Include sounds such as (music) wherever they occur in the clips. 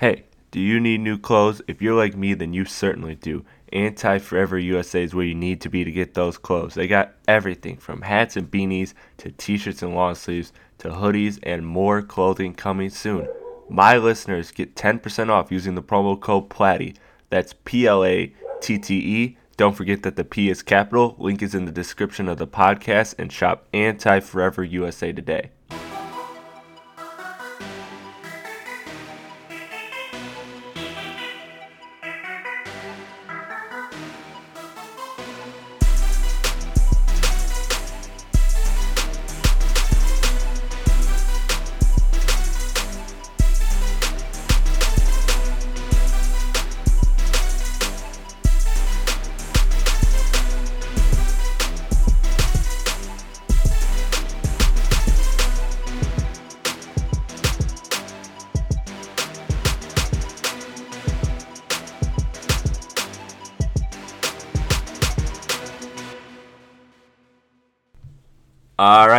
Hey, do you need new clothes? If you're like me, then you certainly do. Anti Forever USA is where you need to be to get those clothes. They got everything from hats and beanies to t shirts and long sleeves to hoodies and more clothing coming soon. My listeners get 10% off using the promo code PLATTE. That's P L A T T E. Don't forget that the P is capital. Link is in the description of the podcast and shop Anti Forever USA today.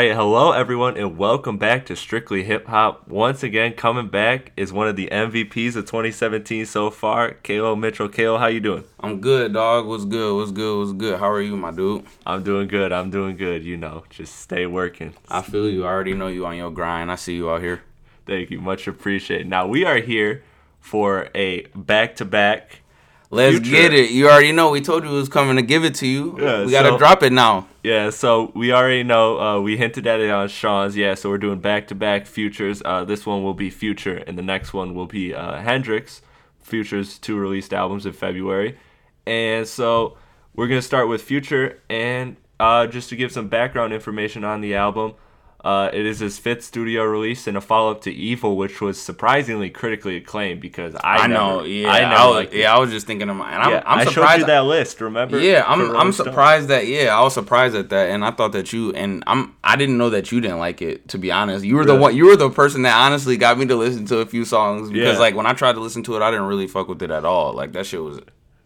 Right, hello everyone, and welcome back to Strictly Hip Hop. Once again, coming back is one of the MVPs of 2017 so far, Kalo Mitchell. Kalo, how you doing? I'm good, dog. What's good? What's good? What's good? How are you, my dude? I'm doing good. I'm doing good. You know, just stay working. I feel you. I already know you on your grind. I see you out here. Thank you, much appreciated. Now we are here for a back-to-back. Let's Future. get it. You already know. We told you it was coming to give it to you. Yeah, we gotta so- drop it now. Yeah, so we already know. Uh, we hinted at it on Sean's. Yeah, so we're doing back-to-back futures. Uh, this one will be Future, and the next one will be uh, Hendrix. Future's two released albums in February, and so we're gonna start with Future. And uh, just to give some background information on the album, uh, it is his fifth studio release and a follow-up to Evil, which was surprisingly critically acclaimed because I, I, never- know. Yeah, I I, was, yeah. I was just thinking of my. And I'm, Yeah, I'm I showed surprised. you that list. Remember? yeah, I'm I'm Stone? surprised that yeah, I was surprised at that, and I thought that you and I'm I didn't know that you didn't like it. To be honest, you were the one. You were the person that honestly got me to listen to a few songs because Yeah. like when I tried to listen to it, I didn't really fuck with it at all. Like that shit was.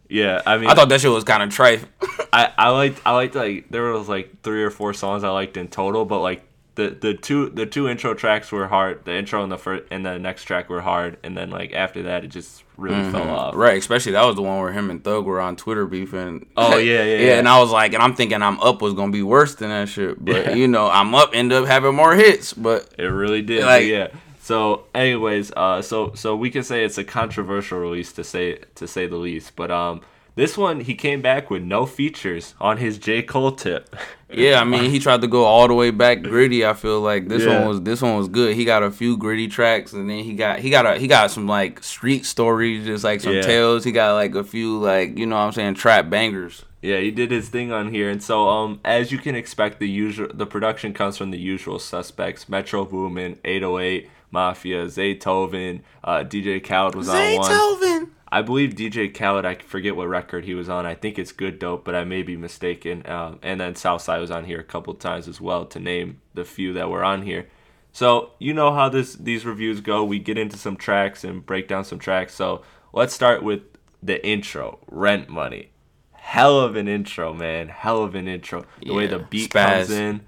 Yeah, I mean, I thought that shit was kind of trife. (laughs) I, I liked I liked like there was like three or four songs I liked in total, but like the the two the two intro tracks were hard. The intro and the first and the next track were hard, and then like after that it just really fell off. Mm-hmm. Right, especially that was the one where him and Thug were on Twitter beefing. Oh, yeah, yeah, yeah. (laughs) yeah. And I was like, and I'm thinking I'm up was gonna be worse than that shit, but Yeah. you know, I'm up ended up having more hits, but It really did. Like- yeah. So, anyways, uh, so so we can say it's a controversial release to say to say the least. But um, this one he came back with no features on his J Cole tip. (laughs) yeah, I mean, he tried to go all the way back gritty. I feel like this Yeah. one was this one was good. He got a few gritty tracks, and then he got he got a he got some like street stories, just like some Yeah. tales. He got like a few like you know what I'm saying trap bangers. Yeah, he did his thing on here, and so um, as you can expect, the usual the production comes from the usual suspects: Metro Boomin, 808, Mafia, Zaytoven, uh, DJ Khaled was on one. I believe DJ Khaled. I forget what record he was on. I think it's Good Dope, but I may be mistaken. Um, and then Southside was on here a couple times as well, to name the few that were on here. So you know how this these reviews go. We get into some tracks and break down some tracks. So let's start with the intro, Rent Money. Hell of an intro, man. Hell of an intro. The way the beat spaz. comes in.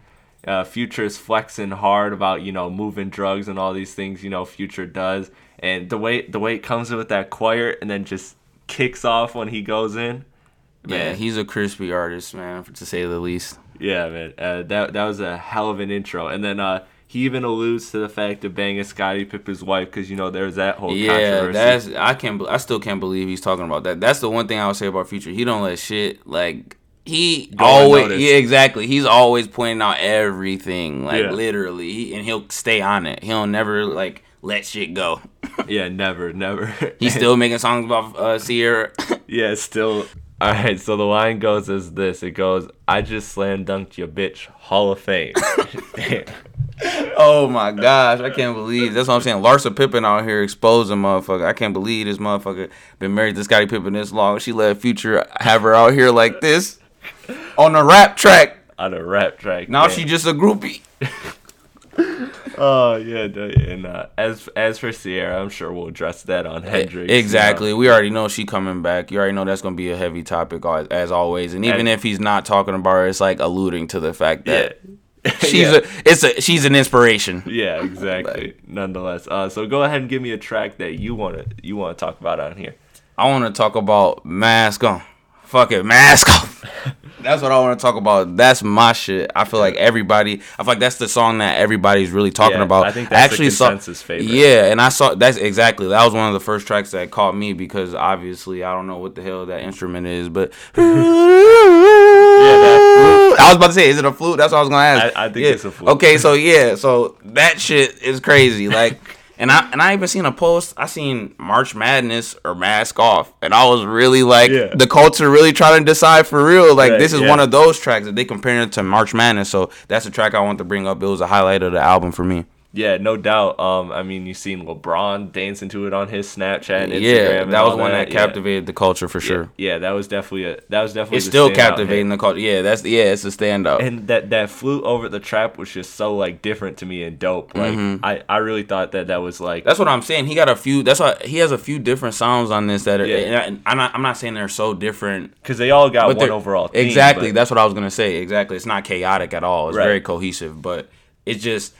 Uh, Future's flexing hard about you know moving drugs and all these things you know Future does, and the way the way it comes in with that choir and then just kicks off when he goes in. Yeah, Man. he's a crispy artist, man, to say the least. Yeah, man. Uh, that that was a hell of an intro, and then uh, he even alludes to the fact of banging Scottie Pippen's wife because you know there's that whole Yeah, controversy. that's I can't. I still can't believe he's talking about that. That's the one thing I would say about Future. He don't let shit like he Go always. Yeah, exactly. He's always pointing out everything, like Yeah. literally, he, and he'll stay on it. He'll never like let shit go. (laughs) yeah, never, never. He's still (laughs) making songs about uh, Ciara. (laughs) Yeah, still. All right, so the line goes as this. It goes, "I just slam dunked your bitch, Hall of Fame." Oh my gosh, I can't believe that's what I'm saying. Larsa Pippen out here exposing motherfucker. I can't believe this motherfucker been married to Scottie Pippen this long. She let Future have her out here like this on a rap track. On a rap track. Now damn. she just a groupie. Oh yeah, no, and uh, as as for Ciara, I'm sure we'll address that on Hendrix. you Exactly. know. We already know she coming back. You already know that's gonna be a heavy topic as, as always. And even And- if he's not talking about her, it's like alluding to the fact that Yeah. (laughs) she's Yeah. a it's a she's an inspiration. Yeah, exactly. Nonetheless, uh, so go ahead and give me a track that you want to you want to talk about on here. I want to talk about mask on. Fuck it, mask off. (laughs) that's what I want to talk about. That's my shit. I feel like everybody. I feel like that's the song that everybody's really talking Yeah, about. I think that's the actually saw- consensus favorite. Yeah, and I saw that's exactly that was one of the first tracks that caught me because obviously I don't know what the hell that instrument is, but (laughs) I was about to say, is it a flute? That's what I was gonna ask. I- I think Yeah. it's a flute. Okay, so yeah, so that shit is crazy. Like, (laughs) and I and I even seen a post. I seen March Madness or Mask Off, and I was really like, Yeah. the culture really trying to decide for real. Like, Right, this is yeah. one of those tracks that they comparing it to March Madness. So that's a track I want to bring up. It was a highlight of the album for me. Yeah, no doubt. Um, I mean, you've seen LeBron dancing to it on his Snapchat, and Instagram. yeah, that was one that Yeah. captivated the culture for sure. Yeah, that was definitely a that was definitely It's the still captivating hit. the culture. Yeah, that's yeah, it's a standout. And that that flute over the trap was just so like different to me and dope. Like I I really thought that that was like Mm-hmm. That's what I'm saying. He got a few. That's why he has a few different sounds on this that are. Yeah. And I, I'm not. I'm not saying they're so different. because they all got one overall. Theme, exactly. but- That's what I was gonna say. Exactly. It's not chaotic at all. It's Right. very cohesive. But it's just.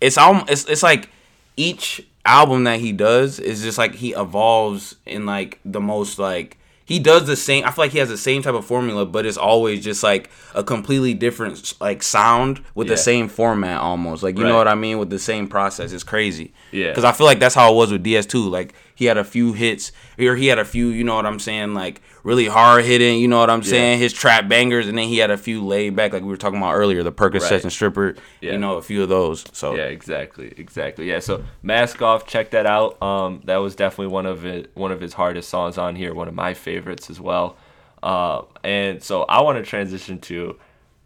It's all. It's it's like each album that he does is just like he evolves in like the most like he does the same. I feel like he has the same type of formula, but it's always just like a completely different like sound with Yeah. the same format almost. Like you know what I mean with the same process. It's crazy. Yeah. Because I feel like that's how it was with DS2. Like he had a few hits, or he had a few. You know what I'm saying? Like really hard hitting. You know what I'm saying? His trap bangers, and then he had a few laid back, like we were talking about earlier, the Percocets Right. and Stripper. Yeah. You know, a few of those. So Yeah, exactly, exactly. Yeah, so Mask Off, check that out. Um, that was definitely one of it, one of his hardest songs on here. One of my favorites as well. Uh, and so I want to transition to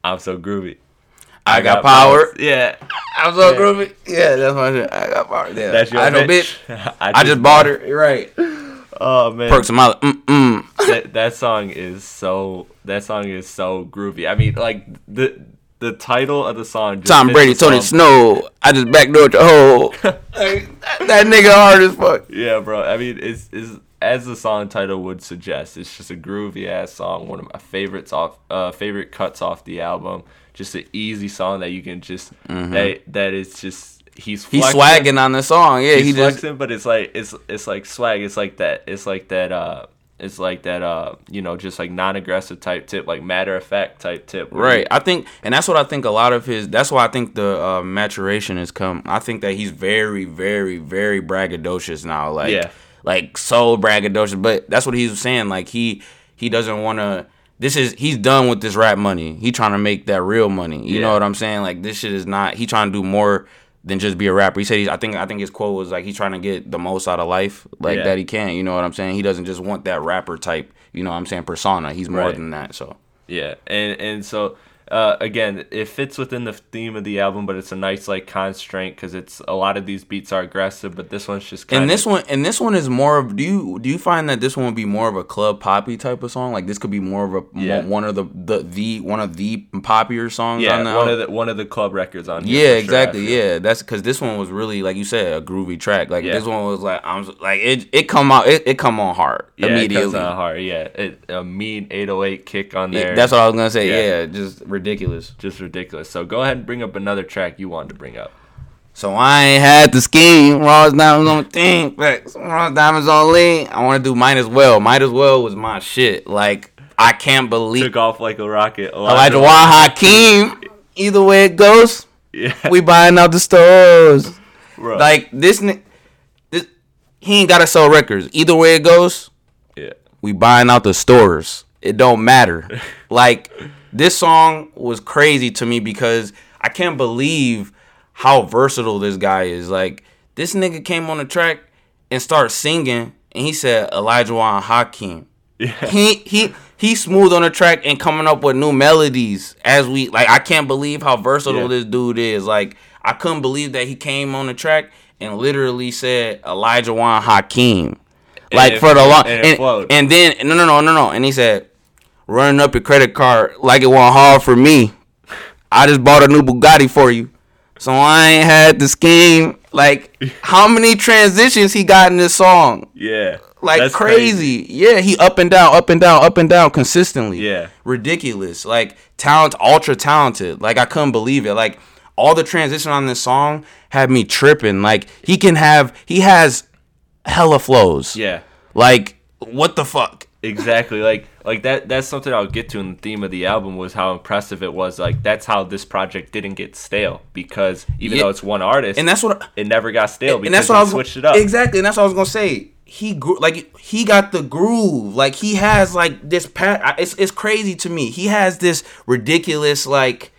"I'm So Groovy." I, got, power. Yeah, I'm so Yeah. groovy. Yeah, that's my shit. I got power. Yeah, that's your I know, bitch. bitch. (laughs) I just bought her. You're right. Oh man, Perks of my mm mm. that, that song is so that song is so groovy. I mean, like the the title of the song. Just Tom fits Brady, Tony song. Snow. I just backdoored your hole. (laughs) Like, that, that nigga hard as fuck. Yeah, bro. I mean, it's is as the song title would suggest. It's just a groovy ass song. One of my favorites off, uh, favorite cuts off the album. Just an easy song that you can just that that is just he's He's swagging on the song. Yeah, He's he just flexing, but it's like it's it's like swag. It's like that. It's like that. Uh, it's like that. Uh, you know, just like non-aggressive type tip, like matter of fact type tip. Right. I think, and that's what I think. A lot of his. That's why I think the uh, maturation has come. I think that he's very, very, very braggadocious now. Like, Yeah. like so braggadocious. But that's what he was saying. Like he he doesn't want to. This is he's done with this rap money. He trying to make that real money. You Yeah. know what I'm saying? Like this shit is not. He trying to do more than just be a rapper. He said he's. I think I think his quote was like he's trying to get the most out of life, like Yeah. that he can. You know what I'm saying? He doesn't just want that rapper type. You know what I'm saying? Persona. He's more Right. than that. So. Yeah, and and so uh, again, it fits within the theme of the album, but it's a nice like constraint because it's a lot of these beats are aggressive, but this one's just kind And this one, and this one is more of. Do you do you find that this one would be more of a club poppy type of song? Like this could be more of a Yeah. one of the, the the one of the poppier songs. yeah on the one of the one of the club records on here. Yeah, sure, exactly. yeah, that's because this one was really like you said a groovy track. Like Yeah. this one was like I'm like it. It come out. It, it come on hard yeah, it comes immediately. hard. Yeah, it, a mean 808 kick on Yeah, there. that's what I was gonna say. Yeah. Yeah, just ridiculous. just ridiculous. So go ahead and bring up another track you wanted to bring up. So I ain't had the scheme. Raw diamonds on thing. Facts. Raw diamonds on lean. I want to do might as well. Might as well was my shit. Like I can't believe Took off like a rocket. Elijah Wan Hakeem. Either way it goes, Yeah, (laughs) we buying out the stores. bro. Like this, this he ain't gotta sell records. Either way it goes, yeah, we buying out the stores. It don't matter. (laughs) like this song was crazy to me because I can't believe how versatile this guy is. Like this nigga came on the track and started singing, and he said Elijah Wan Hakeem. yeah, He he he smooth on the track and coming up with new melodies as we like. I can't believe how versatile Yeah. this dude is. Like I couldn't believe that he came on the track and literally said Elijah Wan Hakeem. Like it- for the long and and, and then no no no no no and he said running up your credit card like it went hard for me. I just bought a new Bugatti for you. So I ain't had the scheme. Like (laughs) how many transitions he got in this song? Yeah. Like That's crazy. Yeah, he up and down, up and down, up and down consistently. Yeah. Ridiculous. Like talent ultra talented. Like I couldn't believe it. Like all the transition on this song had me tripping. Like he can have he has hella flows. Yeah. Like what the fuck? Exactly. Like like that that's something I'll get to in the theme of the album was how impressive it was. Like that's how this project didn't get stale because even Yeah. though it's one artist And that's what it never got stale because and that's he what I was switched it up. Exactly, and that's what I was gonna say. He grew like he got the groove. Like he has like this pat. It's it's crazy to me. He has this ridiculous like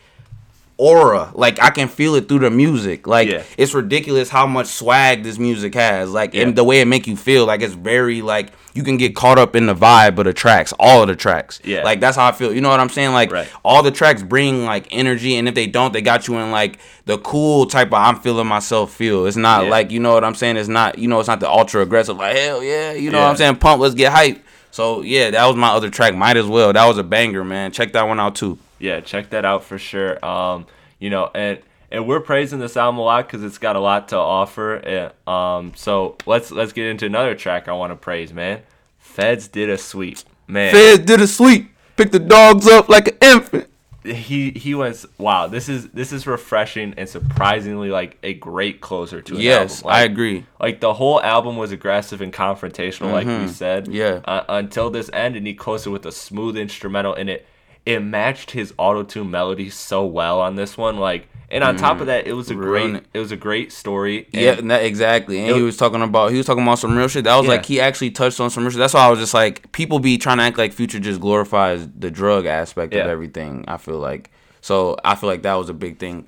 aura. Like I can feel it through the music. Like Yeah. it's ridiculous how much swag this music has. Like Yeah. and the way it make you feel. Like it's very like you can get caught up in the vibe of the tracks. All of the tracks. Yeah. Like that's how I feel. You know what I'm saying? Like Right. all the tracks bring like energy, and if they don't, they got you in like the cool type of I'm feeling myself feel. It's not Yeah. like you know what I'm saying. It's not you know it's not the ultra aggressive like hell yeah. You know what I'm saying? Pump, let's get hype. So yeah, that was my other track. Might as well. That was a banger, man. Check that one out too. yeah, check that out for sure. Um, you know, and and we're praising this album a lot because it's got a lot to offer. Uh, Um, so let's let's get into another track I want to praise, man. Feds did a sweep, man. Feds did a sweep. Pick the dogs up like an infant. He he was wow. This is this is refreshing and surprisingly like a great closer to an Yes, album. Like, I agree. Like the whole album was aggressive and confrontational, like we said. Mm-hmm. Yeah. Uh, until this end, and he closed it with a smooth instrumental, in it it matched his auto tune melody so well on this one. Like, and on top mm-hmm. of that, it was a great it. it was a great story. and- Yeah, that, exactly. And he was talking about he was talking about some real shit. That was Yeah. like he actually touched on some real shit. That's why I was just like people be trying to act like Future just glorifies the drug aspect of everything. I feel like so I feel like that was a big thing.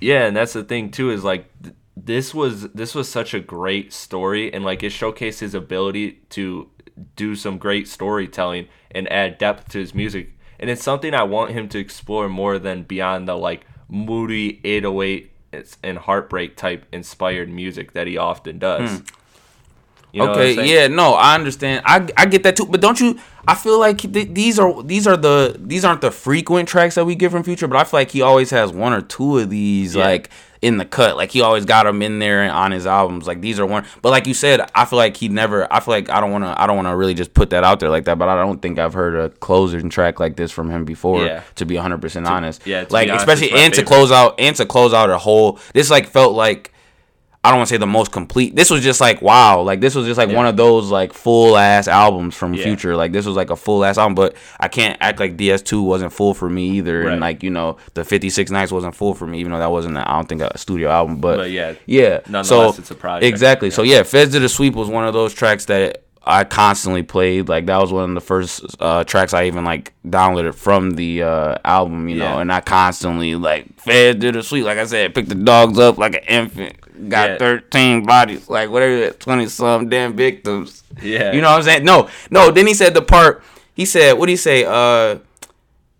Yeah, and that's the thing too is like th- this was this was such a great story and like it showcased his ability to do some great storytelling and add depth to his music. And it's something I want him to explore more than beyond the like moody 808 and heartbreak type inspired music that he often does. Hmm. You know okay, yeah, no, I understand. I I get that too. But don't you? I feel like th- these are these are the these aren't the frequent tracks that we get from Future. But I feel like he always has one or two of these Yeah. like in the cut. Like he always got them in there on his albums. Like these are one. But like you said, I feel like he never. I feel like I don't want to. I don't want to really just put that out there like that. But I don't think I've heard a closing track like this from him before. Yeah. To be 100 percent honest. yeah, Like honest, especially and to close out and to close out a whole. This like felt like. I don't want to say the most complete. This was just like wow, like this was just like Yeah. one of those like full ass albums from Yeah. Future. Like this was like a full ass album, but I can't act like DS2 wasn't full for me either, Right. and like you know the 56 Nights wasn't full for me, even though that wasn't I don't think a studio album, but, But yeah, yeah. nonetheless, so it's a project. exactly. So yeah, Feds did a sweep was one of those tracks that I constantly played. Like that was one of the first uh, tracks I even like downloaded from the uh, album, you know, and I constantly like Feds did a sweep. Like I said, picked the dogs up like an infant. Got Yeah. 13 bodies, like whatever, 20 some damn victims. Yeah. You know what I'm saying? No, no. Then he said the part. He said, "What do he say? Uh,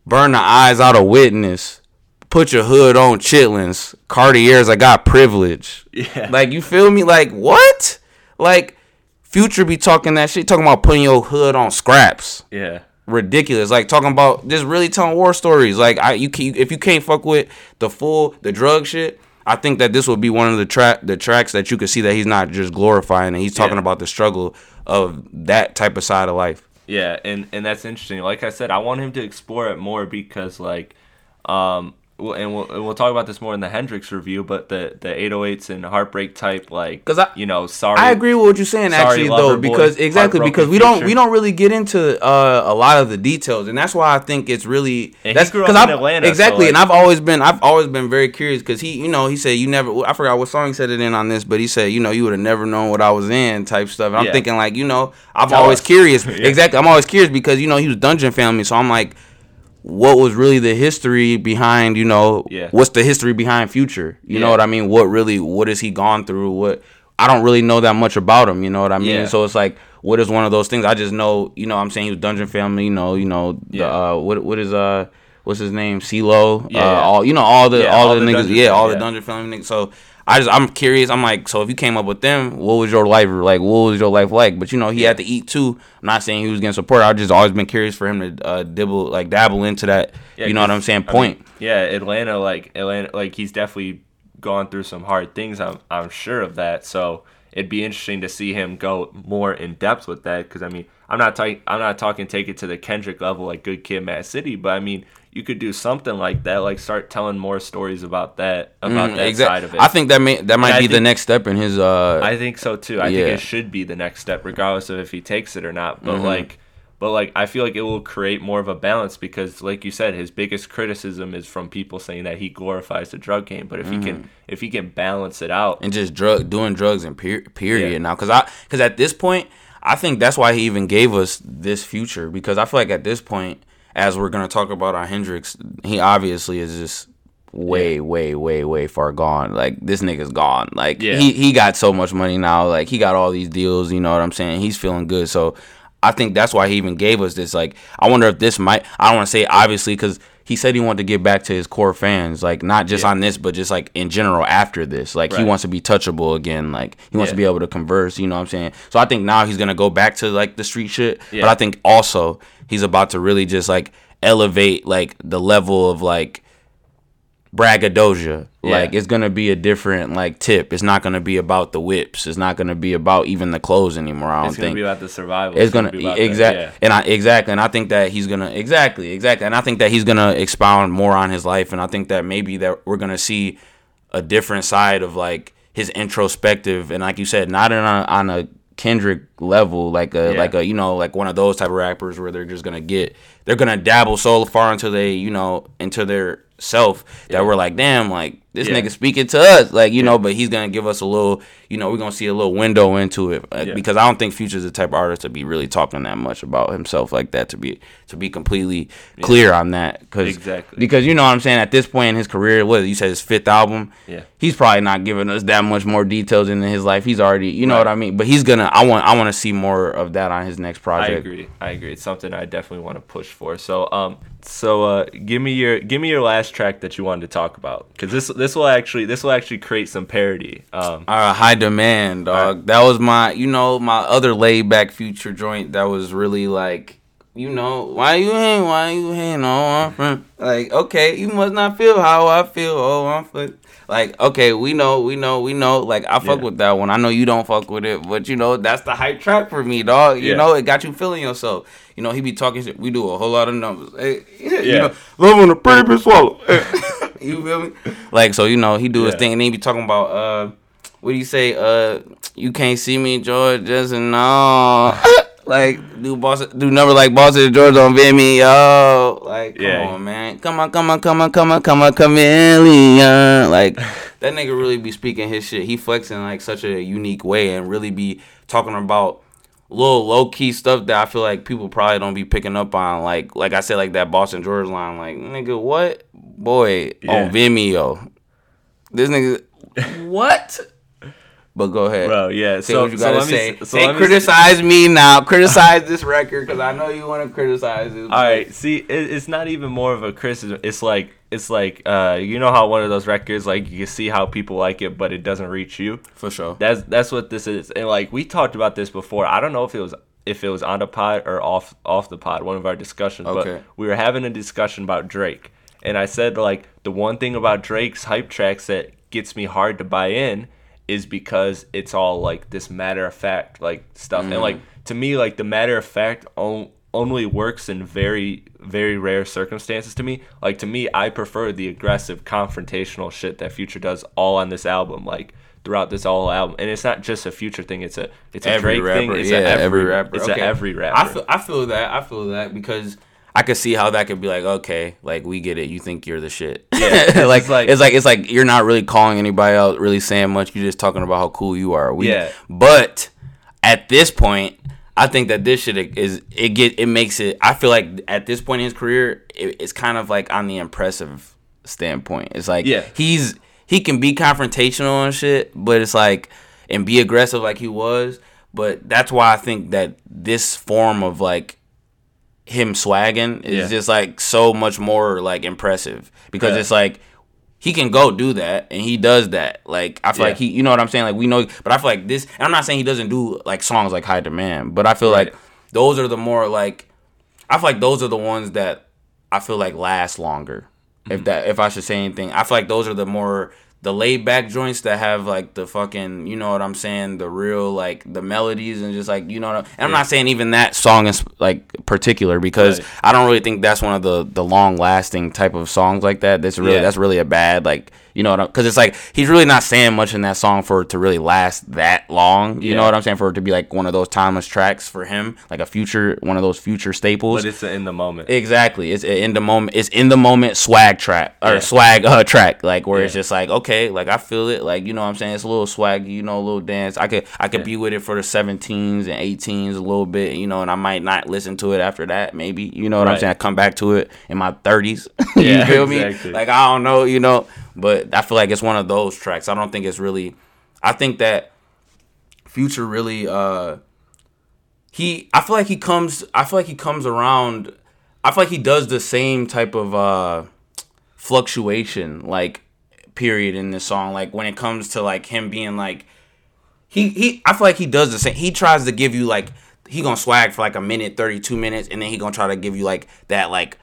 burn the eyes out of witness. Put your hood on chitlins. Cartiers, I got privilege. Yeah. Like you feel me? Like what? Like Future be talking that shit, talking about putting your hood on scraps. Yeah. Ridiculous. Like talking about just really telling war stories. Like I, you, can, if you can't fuck with the full the drug shit. I think that this will be one of the track the tracks that you could see that he's not just glorifying and he's talking Yeah. about the struggle of that type of side of life. Yeah, and and that's interesting. Like I said, I want him to explore it more because like, um, well, and we'll and we'll talk about this more in the Hendrix review. But the the 808s and heartbreak type, like, 'Cause I- you know, sorry, I agree with what you're saying actually though Boy, because exactly because we don't we don't really get into uh, a lot of the details and that's why I think it's really And that's grew up 'cause in I've- Atlanta, so, exactly like- and I've always been I've always been very curious because he you know he said you never I forgot what song he said it in on this but he said you know you would have never known what I was in type stuff and I'm Yeah. thinking like you know I'm always us. curious (laughs) Yeah. exactly I'm always curious because you know he was Dungeon Family so I'm like what was really the history behind you know Yeah. what's the history behind future? You know what i mean? What really what has he gone through? What i don't really know that much about him you know what i mean? Yeah. so it's like what is one of those things? I just know you know i'm saying? He was dungeon family you know you know the, uh what what is uh what's his name, CeeLo, Yeah, uh, all you know, all the Yeah, all, all the, the niggas, Dungeon yeah, all the. Dungeon Family niggas. So I just I'm curious. I'm like, so if you came up with them, what was your life like? What was your life like? But you know, he had to eat too. I'm not saying he was getting support. I've just always been curious for him to uh, dibble like dabble into that. Yeah, you know what I'm saying? I Point. mean, yeah, Atlanta, like Atlanta, like he's definitely gone through some hard things. I'm I'm sure of that. So it'd be interesting to see him go more in depth with that. Because I mean, I'm not talking I'm not talking take it to the Kendrick level like Good Kid, Mad City, but I mean. You could do something like that, like start telling more stories about that, about that Exact- side of it. Mm, I think that may that might I be the next step in his. uh I think so too. I Yeah. think it should be the next step, regardless of if he takes it or not. Mm-hmm. But like, but like, I feel like it will create more of a balance because, like you said, his biggest criticism is from people saying that he glorifies the drug game. But if he Mm-hmm. can, if he can balance it out, and just drug doing drugs and per- period Yeah. now because i because at this point i think that's why he even gave us this future because i feel like at this point as we're gonna talk about on hendrix he obviously is just way way way way far gone. Like this nigga's gone. Like Yeah. he he got so much money now. Like he got all these deals you know what i'm saying? He's feeling good. So i think that's why he even gave us this. Like i wonder if this might i don't want to say obviously because he said he wanted to get back to his core fans like not just Yeah. on this but just like in general after this. Like he wants to be touchable again. Like he wants to be able to converse you know what i'm saying? So i think now he's gonna go back to like the street shit but i think also he's about to really just like elevate like the level of like braggadocio. Yeah. Like it's gonna be a different like tip. It's not gonna be about the whips. It's not gonna be about even the clothes anymore. I don't think it's gonna be about the survival. it's gonna be about that, exactly yeah. and I exactly and I think that he's gonna exactly exactly and I think that he's gonna expound more on his life and I think that maybe that we're gonna see a different side of like his introspective and like you said not on a, on a Kendrick level like a Yeah. like a you know like one of those type of rappers where they're just gonna get they're gonna dabble so far into they you know into their self that we're like damn like this Yeah. nigga speaking to us like you know but he's gonna give us a little you know we're gonna see a little window into it like, Yeah. because I don't think Future's the type of artist to be really talking that much about himself like that to be to be completely clear on that because Exactly. because you know what I'm saying at this point in his career what you said his fifth album Yeah. he's probably not giving us that much more details into his life he's already you know Right. what I mean but he's gonna I want I want to see more of that on his next project. I agree. I agree. It's something I definitely want to push for. So, um, so uh, give me your give me your last track that you wanted to talk about because this this will actually this will actually create some parody. Um, Uh, high demand, dog. That was my, you know, my other laid back future joint. That was really like, you know, why you ain't, why you ain't on? Like, okay, you must not feel how I feel. Oh, I'm fuck. Like, okay, we know, we know, we know. Like, I fuck Yeah. with that one. I know you don't fuck with it, but you know, that's the hype track for me, dog. You Yeah. know, it got you feeling yourself. You know, he be talking shit. We do a whole lot of numbers. Hey, you Yeah. know, love on a pretty bitch swallow. (laughs) (laughs) you feel me? (laughs) Like, so you know, he do his thing, and then he be talking about uh what do you say? Uh, you can't see me, George, just no. (laughs) like, do boss, do number like Boston George on Vimeo. Oh, like, come Yeah. on, man, come on, come on, come on, come on, come on, chameleon. Like, that nigga really be speaking his shit. He flexing like such a unique way, and really be talking about little low key stuff that I feel like people probably don't be picking up on. Like, like I said, like that Boston George line. Like, nigga, what, boy, Yeah. on Vimeo. This nigga, (laughs) what? But go ahead. bro, yeah. Say So, what you gotta let me say. s- so say let me criticize me now. (laughs) Criticize this record because I know you want to criticize it. All right, see, it, it's not even more of a criticism. It's like it's like uh, you know how one of those records like you can see how people like it, but it doesn't reach you. for sure. That's that's what this is. And like we talked about this before. I don't know if it was if it was on the pod or off off the pod, one of our discussions. Okay. But we were having a discussion about Drake. And I said like the one thing about Drake's hype tracks that gets me hard to buy in is because it's all like this matter of fact like stuff. And like to me like the matter of fact on, only works in very very rare circumstances to me. Like to me I prefer the aggressive confrontational shit that Future does all on this album like throughout this whole album. And it's not just a Future thing, it's a it's a every Drake rapper, thing, it's yeah, a every, every rapper. It's okay. a every rapper. I feel, I feel that. I feel that because I could see how that could be like, okay, like we get it. You think you're the shit. (laughs) it's like, like- it's like it's like you're not really calling anybody out, really saying much. You're just talking about how cool you are. We, Yeah. But at this point, I think that this shit is it get it makes it. I feel like at this point in his career, it, it's kind of like on the impressive standpoint. It's like Yeah. he's he can be confrontational and shit, but it's like and be aggressive like he was. But that's why I think that this form of like him swagging is Yeah. just like so much more like impressive because Yeah. it's like he can go do that and he does that. Like I feel Yeah. like he, you know what I'm saying? Like we know, but I feel like this. And I'm not saying he doesn't do like songs like High Demand, but I feel Right. like those are the more like I feel like those are the ones that I feel like last longer. Mm-hmm. If that if I should say anything, I feel like those are the more the laid back joints that have like the fucking you know what I'm saying the real like the melodies and just like you know what I'm, and I'm not saying even that song is like particular because Right. I don't really think that's one of the the long lasting type of songs like that. That's really Yeah. that's really a bad like you know what I'm because it's like he's really not saying much in that song for it to really last that long. You know what I'm saying for it to be like one of those timeless tracks for him, like a future one of those future staples. But it's in the moment. Exactly. It's in the moment. It's in the moment swag track or Yeah. swag uh, track, like where it's just like okay, like I feel it, like you know what I'm saying. It's a little swag, you know, a little dance. I could I could Yeah. be with it for the 17s and 18s a little bit, you know, and I might not listen to it after that, maybe. You know what I'm saying? I come back to it in my 30s. (laughs) Yeah, you feel exactly. me? Like I don't know, you know, but I feel like it's one of those tracks. I don't think it's really. I think that Future really uh he I feel like he comes I feel like he comes around I feel like he does the same type of uh fluctuation like period in this song like when it comes to like him being like he he I feel like he does the same he tries to give you like he gonna swag for like a minute 32 minutes and then he gonna try to give you like that like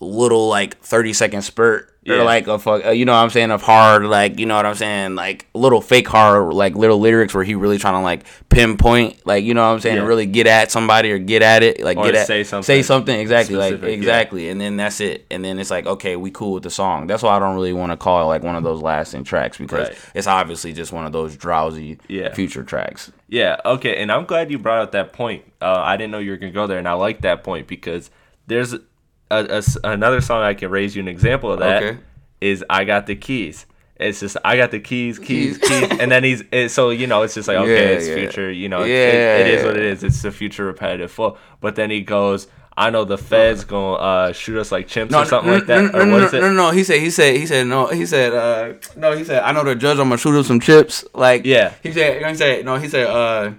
little like 30 second spurt Yeah. or like a fuck uh, you know what I'm saying of hard like you know what I'm saying like little fake hard like little lyrics where he really trying to like pinpoint like you know what I'm saying Yeah. really get at somebody or get at it like Or get at say something say something exactly specific, like yeah. exactly and then that's it and then it's like okay we cool with the song that's why I don't really want to call it like one of those lasting tracks because Right. it's obviously just one of those drowsy Yeah. future tracks Yeah, okay, and I'm glad you brought up that point. Uh, I didn't know you were gonna go there, and I like that point because there's a, a another song I can raise you an example of that. Is Okay. I got the keys. It's just I got the keys, keys, keys, and then he's it, so you know it's just like okay, Yeah, it's yeah. future, you know, Yeah, it, it is what it is. It's the future repetitive flow. But then he goes, I know the feds gonna uh, shoot us like chimps or something like that, No, or no, what no, is it? no, no, no. He said, he said, he said, no. He said, uh, no. He said, I know the judge. I'm gonna shoot him some chips. Like, Yeah. He said, he said, no. He said, uh,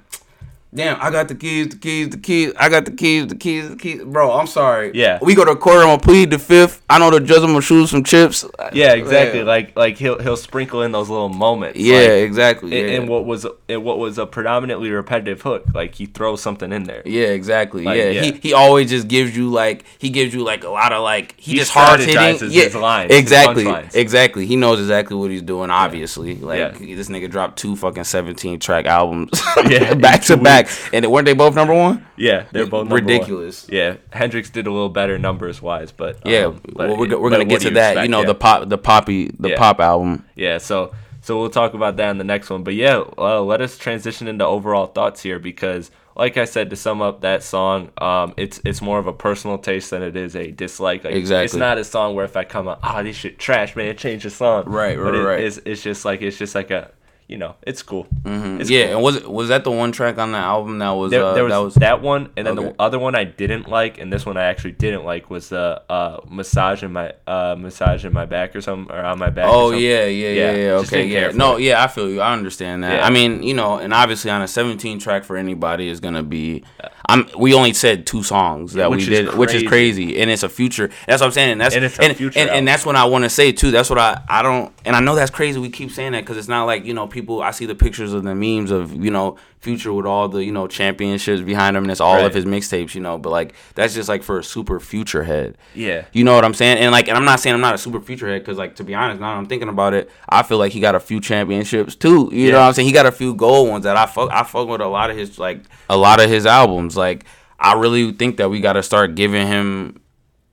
damn, I got the keys, the keys, the keys. I got the keys, the keys, the keys. Bro, I'm sorry. Yeah. We go to court. I'm gonna plead the fifth. I know the judge. I'm gonna shoot some chips. Yeah, exactly. Yeah. Like like he'll he'll sprinkle in those little moments. Yeah, like, exactly. in, yeah. in what was in what was a predominantly repetitive hook. Like he throws something in there. Yeah, exactly. Like, yeah. yeah. he he always just gives you like he gives you like a lot of like he, He just hard hitting. Yeah, his lines, his exactly, punchlines. exactly. He knows exactly what he's doing. Obviously, like this nigga dropped two fucking seventeen track albums, Yeah, (laughs) back to two back, and weren't they both number one? Yeah, they're both number one. ridiculous. Yeah, Hendrix did a little better numbers wise, but Yeah, um, but well, we're, we're gonna get to you that. expect? You know, Yeah. the pop, the poppy, the Yeah. pop album. Yeah, so so we'll talk about that in the next one. But yeah, uh, let us transition into overall thoughts here because, like I said, to sum up that song, um, it's it's more of a personal taste than it is a dislike. Like, It's not a song where if I come out, ah, this shit trash, man, change the song. Right, But right, it- right. It's, it's just like it's just like a, you know, it's cool. It's yeah, cool. and was was that the one track on the album that was There, uh, there was, that was that one, and then Okay. the other one I didn't like, and this one I actually didn't like was the uh, massage in my uh, massage in my back or something, or on my back. Oh yeah, yeah, yeah, yeah. just Okay, yeah. No, it. yeah, I feel you. I understand that. Yeah. I mean, you know, and obviously on a 17 track for anybody is gonna be. I'm. We only said two songs that Which we did, which is crazy. crazy, and it's a future. That's what I'm saying. And that's And it's a and, future and, and that's what I want to say too. That's what I I don't. And I know that's crazy. We keep saying that because it's not like you know people. I see the pictures of the memes of you know future with all the you know championships behind him, and it's all Right. of his mixtapes. You know, but like that's just like for a super future head. Yeah. You know what I'm saying? And like, and I'm not saying I'm not a super future head because, like, to be honest, now that I'm thinking about it, I feel like he got a few championships too. You Yeah. know what I'm saying? He got a few gold ones that I fuck. I fuck with a lot of his like a lot of his albums. Like, I really think that we got to start giving him.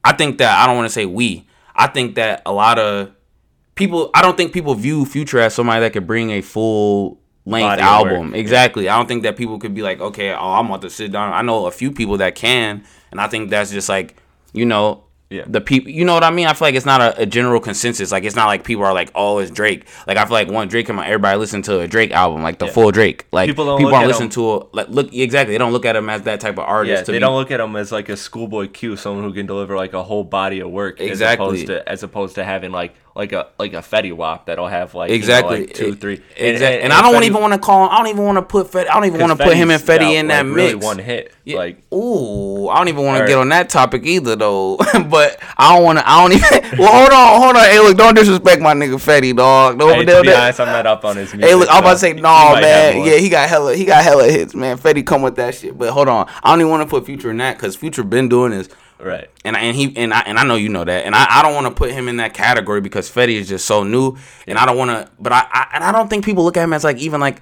I think that I don't want to say we. I think that a lot of people. I don't think people view Future as somebody that could bring a full length album. work. Exactly. I don't think that people could be like, okay, oh, I'm about to sit down. I know a few people that can, and I think that's just like, you know, Yeah. the people. You know what I mean? I feel like it's not a, a general consensus. Like it's not like people are like, oh, it's Drake. Like I feel like one Drake come out, everybody listen to a Drake album, like the full Drake. Like People people, don't aren't at listening him- to a like look exactly. They don't look at him as that type of artist. Yeah, they don't look at him as like a schoolboy Q, someone who can deliver like a whole body of work, Exactly. as opposed to as opposed to having like like a like a Fetty Wap that'll have like Exactly. you know, like two three Exactly. And, I don't Fetty- even want to call. Him, I don't even want to put. Fetty, I don't even want to put him and Fetty in that like, mix. Really one hit Yeah. like Ooh, I don't even want to get on that topic either, though. (laughs) but I don't want to. I don't even. (laughs) Well, hold on, hold on. Hey, look, don't disrespect my nigga Fetty, dog. Don't, hey, to be honest, I'm not up on his music. Hey, look, I'm about to say no, have man. Yeah, he got hella, he got hella hits, man. Fetty come with that shit. But hold on, I don't even want to put Future in that because Future been doing this, right. and and he and I and I know you know that, and I, I don't want to put him in that category because Fetty is just so new, and I don't want to. But I, I and I don't think people look at him as like even like,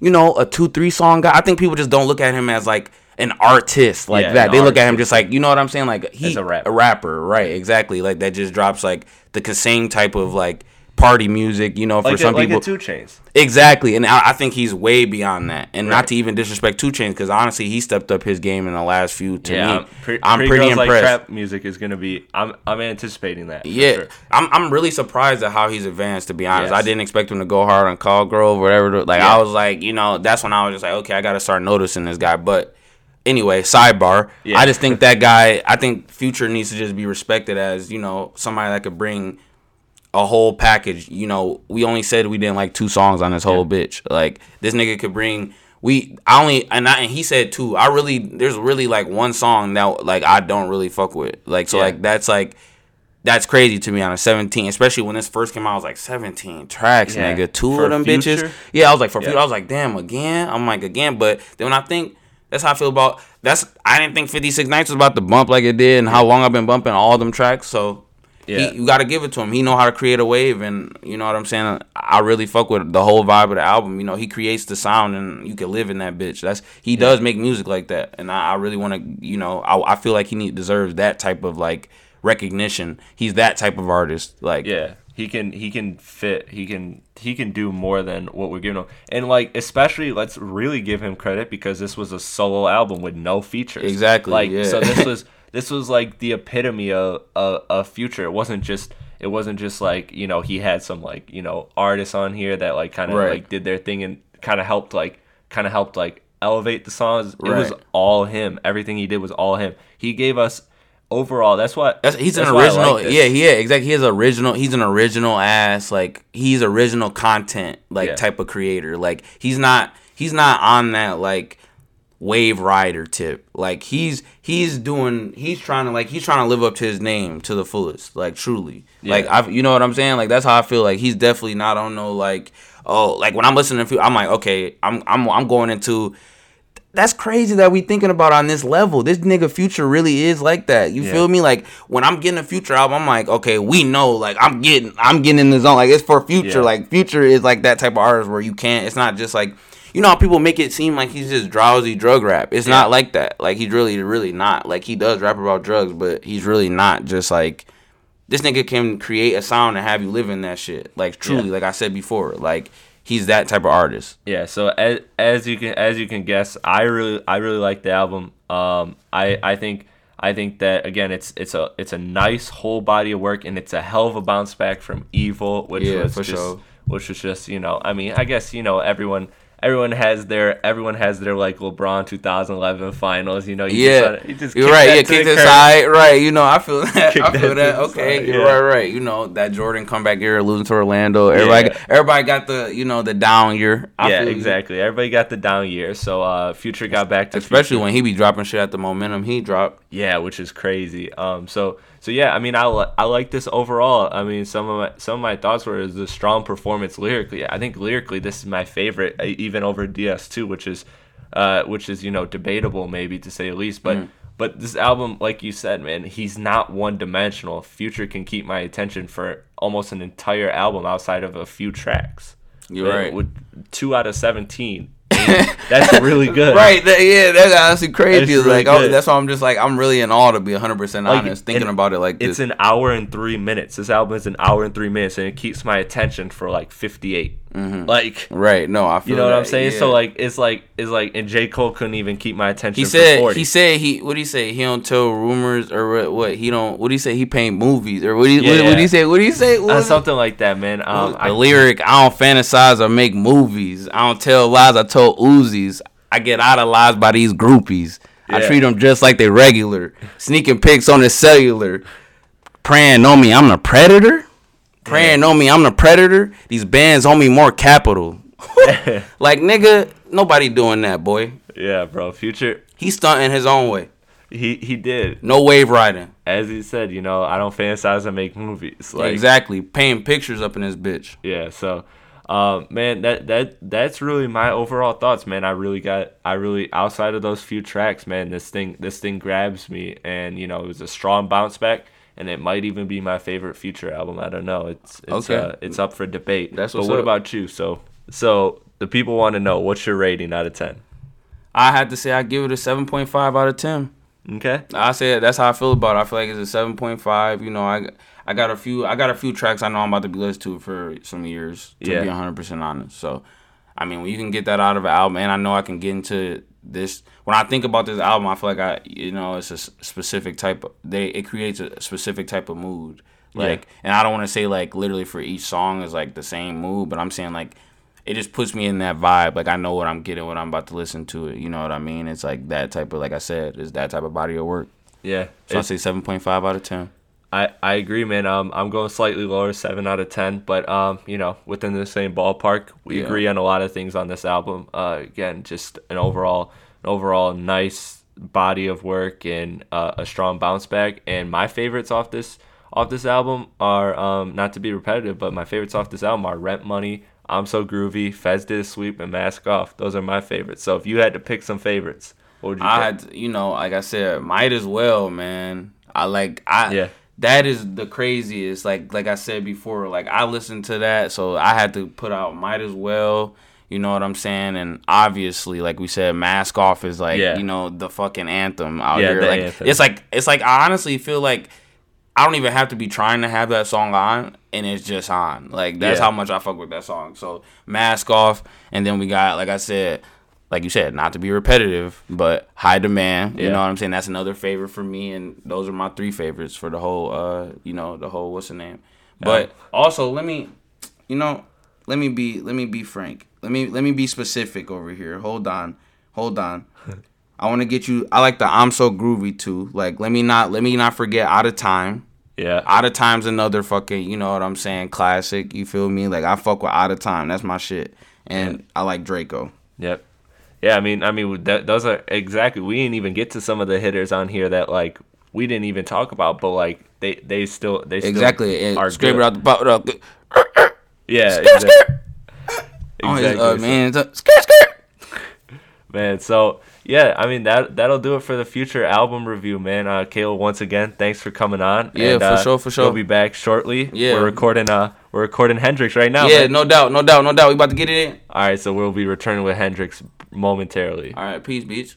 you know, a two three song guy. I think people just don't look at him as like an artist like Yeah, that. They look at him just like you know what I'm saying, like he's a rapper. a rapper, right? Exactly, like that just drops like the same type of like party music, you know, for Like a, some like people. a 2 Chainz. Exactly, and I, I think he's way beyond that. And not to even disrespect 2 Chainz, because honestly, he stepped up his game in the last few. To Yeah, me, I'm, pre- I'm Pretty pretty Girls Like impressed. trap music is gonna be. I'm I'm anticipating that. yeah, sure. I'm I'm really surprised at how he's advanced. To be honest, I didn't expect him to go hard on Call Grove or whatever. Like Yeah. I was like, you know, that's when I was just like, okay, I got to start noticing this guy. But anyway, sidebar. Yeah. I just think that guy. I think Future needs to just be respected as you know somebody that could bring a whole package. You know, we only said we didn't like two songs on this whole bitch. Like this nigga could bring. We I only and I and he said two. I really there's really like one song that like I don't really fuck with. Like so Yeah. like that's like that's crazy to me on a 17, especially when this first came out. I was like 17 tracks, Yeah. nigga. Two For of them Future? bitches. Yeah, I was like for Yeah. I was like, damn, again. I'm like again, but then when I think that's how I feel about that's I didn't think 56 Nights was about to bump like it did and how long I've been bumping all them tracks. So Yeah. he, you got to give it to him. He know how to create a wave, and you know what I'm saying. I really fuck with the whole vibe of the album. You know, he creates the sound, and you can live in that bitch. That's he does make music like that, and I, I really want to. You know, I, I feel like he need, deserves that type of like recognition. He's that type of artist. Like, Yeah, he can he can fit he can he can do more than what we're giving him, and like especially let's really give him credit because this was a solo album with no features. Exactly, Like yeah. so this was (laughs) this was like the epitome of of future. It wasn't just it wasn't just like you know he had some like you know artists on here that like kind of Right. like did their thing and kind of helped like kind of helped like elevate the songs. It was all him. Everything he did was all him. He gave us overall. That's what That's, he's that's an original. like yeah, yeah, exactly. He's original. He's an original ass. Like he's original content. Like Yeah. type of creator. Like he's not. He's not on that like wave rider tip. Like he's he's doing. He's trying to like he's trying to live up to his name to the fullest. Like truly. Like Yeah. I. You know what I'm saying? Like that's how I feel. Like he's definitely not on no like. Oh, like when I'm listening to, I'm like, okay, I'm I'm I'm going into that's crazy that we thinking about on this level. This nigga future really is like that. You Yeah. feel me? Like when I'm getting a future album, I'm like, okay, we know, like I'm getting I'm getting in the zone. Like it's for future. Yeah. Like future is like that type of artist where you can't it's not just like you know how people make it seem like he's just drowsy drug rap. It's not like that. Like he's really, really not. Like he does rap about drugs, but he's really not just like this nigga can create a sound and have you live in that shit. Like truly, Yeah. like I said before, like he's that type of artist. Yeah, so as, as you can as you can guess, I really I really like the album. Um, I I think I think that again, it's it's a it's a nice whole body of work, and it's a hell of a bounce back from Evil, which Yeah, was for just sure. which was just you know I mean I guess you know everyone. Everyone has their everyone has their like LeBron 2011 finals. You know, you Yeah, just, you just you're right. Yeah, kick this side, right? You know, I feel that. (laughs) Kick I feel that that. Okay, side, you're yeah. right, right. You know that Jordan comeback year, losing to Orlando. Everybody, Yeah. everybody got the you know the down year. I yeah, feel you. exactly. Everybody got the down year, so uh, Future got back to Especially Future. when he be dropping shit at the momentum he dropped. Yeah, which is crazy. Um, so so yeah, I mean, I li- I like this overall. I mean, some of my some of my thoughts were is the strong performance lyrically. I think lyrically, this is my favorite, even over DS2, which is, uh, which is you know debatable maybe to say the least. But Mm. but this album, like you said, man, he's not one dimensional. Future can keep my attention for almost an entire album outside of a few tracks. You're Uh, right. With two out of seventeen, (laughs) that's really good. Right, that, yeah, that's honestly crazy. It's really like, oh, that's why I'm just like, I'm really in awe to be 100 percent Like, honest, thinking about it like It's an hour and three minutes. This album is an hour and three minutes, and it keeps my attention for like 58. Like, right? No, I feel. you know what I'm saying? yeah. So like, it's like it's like, and J Cole couldn't even keep my attention. He for said 40. he said he what do he say he don't tell rumors or what, what he don't what do he say he paint movies or what do he what, what do he say what do he say what Uh, was it? something like that, man. Um, the I, lyric I don't fantasize or make movies I don't tell lies I told Uzis I get out of lies by these groupies I treat them just like they regular sneaking pics on the cellular praying on me I'm the predator praying on me. I'm the predator. These bands owe me more capital. (laughs) like nigga, nobody doing that, boy. Yeah, bro. Future, He's stunting his own way. he he did. No wave riding. As he said, you know, I don't fantasize. I make movies. Like exactly. Painting pictures up in this bitch. Yeah, so um man, that that that's really my overall thoughts, man. I really got I really outside of those few tracks, man, this thing this thing grabs me and you know, it was a strong bounce back and it might even be my favorite future album. I don't know. It's it's Okay. uh, it's up for debate. That's but what up. about you? So so the people want to know what's your rating out of 10? I had to say I give it a seven point five out of ten. Okay? I said that's how I feel about it. I feel like it's a seven point five. You know, I I got a few I got a few tracks I know I'm about to be listening to for some years. To Yeah. be hundred percent honest. So, I mean, when you can get that out of an album, and I know I can get into this. When I think about this album, I feel like I you know it's a specific type. Of, they it creates a specific type of mood. Like, and I don't want to say like literally for each song is like the same mood, but I'm saying like it just puts me in that vibe. Like I know what I'm getting when I'm about to listen to it. You know what I mean? It's like that type of like I said, it's that type of body of work. Yeah. So I say seven point five out of ten. I, I agree, man. Um, I'm going slightly lower, seven out of ten, but um, you know, within the same ballpark. We Yeah. agree on a lot of things on this album. Uh, again, just an overall, an overall nice body of work and uh, a strong bounce back. And my favorites off this off this album are um, not to be repetitive, but my favorites off this album are Rent Money, I'm So Groovy, Feds Did a Sweep, and Mask Off. Those are my favorites. So if you had to pick some favorites, what would you? I pick? had, to, you know, like I said, might as well, man. I like, I Yeah. That is the craziest. Like, like I said before, like I listened to that, so I had to put out might as well. You know what I'm saying? And obviously, like we said, mask off is like, Yeah. you know, the fucking anthem out Yeah, here. Like, anthem. it's like, it's like I honestly feel like. I don't even have to be trying to have that song on, and it's just on. Like that's Yeah. how much I fuck with that song. So mask off, and then we got, like I said, like you said, not to be repetitive, but high demand. You know what I'm saying? That's another favorite for me, and those are my three favorites for the whole, uh, you know, the whole what's the name? But also, let me, you know, let me be, let me be frank. Let me, let me be specific over here. Hold on, hold on. (laughs) I want to get you. I like the I'm so groovy too. Like, let me not, let me not forget out of time. yeah. Out of time's another fucking, you know what I'm saying, classic. You feel me? Like I fuck with out of time. That's my shit. And I like Draco. Yep. Yeah, I mean, I mean, that, those are exactly. We didn't even get to some of the hitters on here that like we didn't even talk about, but like they they still they still Exactly. And are scrape good. it out the bottle. Up. Yeah, Skirt, exactly. skirt. Oh, uh, man, skirt, skirt. (laughs) man. So yeah, I mean that that'll do it for the future album review, man. Uh, Kayla, once again, thanks for coming on. Yeah, and, for uh, sure, for sure. We'll be back shortly. Yeah. we're recording. Uh, we're recording Hendrix right now. Yeah, man. no doubt, no doubt, no doubt. We about to get it in. All right, so we'll be returning with Hendrix momentarily. All right, peace, beach.